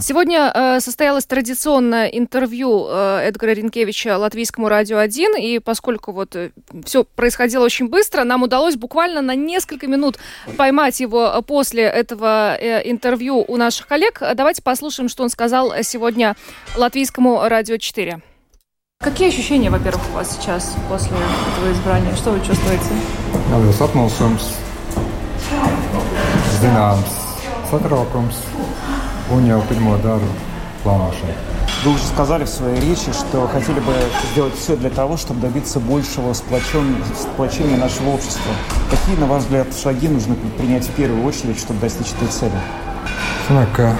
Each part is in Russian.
Сегодня э, состоялось традиционное интервью э, Эдгара Ренкевича Латвийскому радио 1, и поскольку вот э, все происходило очень быстро, нам удалось буквально на несколько минут поймать его после этого э, интервью у наших коллег. Давайте послушаем, что он сказал сегодня Латвийскому радио 4. Какие ощущения, во-первых, у вас сейчас после этого избрания? Что вы чувствуете? Neliels apmulsums, zināms satraukums pirmo daru plānošanu. Вы уже сказали в своей речи, что хотели бы сделать все для того, чтобы добиться большего сплочен- сплочения нашего общества. Какие, на ваш взгляд, шаги нужно принять в первую очередь, чтобы достичь этой цели? Es domāju, ka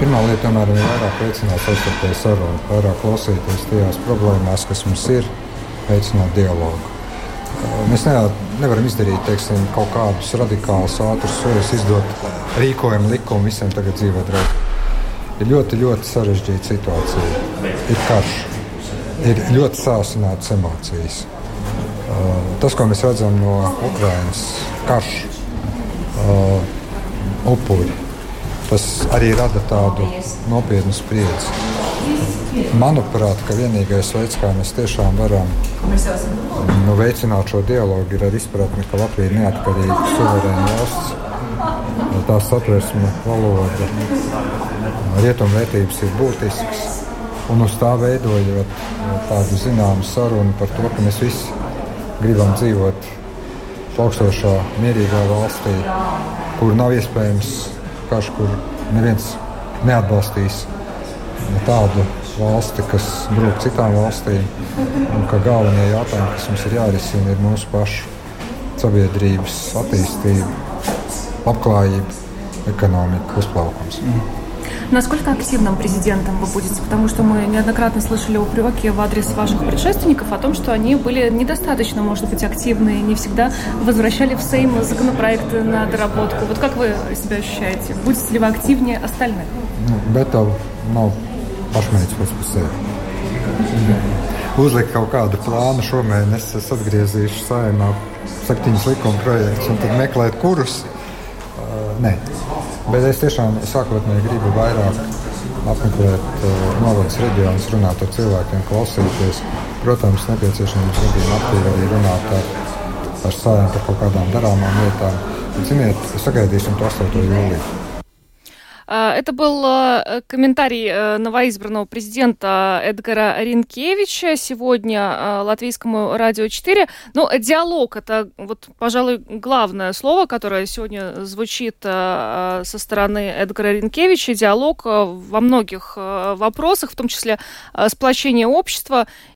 pirmā lieta tomēr ir vairāk veicināt savstarpēju sarunu, vairāk klausīties tajās problēmās, kas mums ir, veicināt dialogu. Mēs ne, nevaram izdarīt teiksim, kaut kādus radikālus, ātrus soļus, izdot rīkojumu likumu visiem tagad dzīvot draugi. Ir ļoti, ļoti sarežģīta situācija. Ir karš, ir ļoti sāsinātas emocijas. Uh, Tas, ko mēs redzam no Ukrainas, karš, uh, upuri, tas arī rada tādu nopietnu spriedzi. Manuprāt, ka vienīgais veids, kā mēs tiešām varam nu, veicināt šo dialogu, ir ar izpratni, ka Latvija ir neatkarīga, suverēna valsts. Tā satversme, valoda, rietumvērtības ir būtisks. Un uz tā veidojot tādu zināmu sarunu par to, ka mēs visi gribam dzīvot plaukstošā, mierīgā valstī, kur nav iespējams karš, kur neviens neatbalstīs tādu valsti, kas brūk citām valstīm. Un ka galvenie jautājumi, kas mums ir jārisina, ir mūsu pašu sabiedrības attīstība, labklājība, ekonomika, uzplaukums. Насколько активным президентом вы будете? Потому что мы неоднократно слышали упреки в адрес ваших предшественников о том, что они были недостаточно, может быть, активны, не всегда возвращали в Сейм законопроекты на доработку. Вот как вы себя ощущаете? Будете ли вы активнее остальных? Tā nav pašmērķis sevi. Uzlikt kaut kādu plānu šomēnes, es atgriezīšu saimā septiņus likuma projektus un tad meklēt, kurus. Uh, nē, bet es tiešām sākotnēji gribu vairāk apmeklēt uh, novadas reģionus, runāt ar cilvēkiem, klausīties. Protams, nepieciešams gadījumā aktīvi arī runāt ar, ar sājām par kaut kādām darāmām lietām. Bet, ziniet, sagaidīsim to 8. jūliju. А, Это был э, комментарий э, новоизбранного президента Эдгара Ринкевича сегодня э, латвийскому радио 4. Ну, диалог – это, вот, пожалуй, главное слово, которое сегодня звучит со стороны Эдгара Ринкевича. Диалог во многих вопросах, в том числе сплочение общества.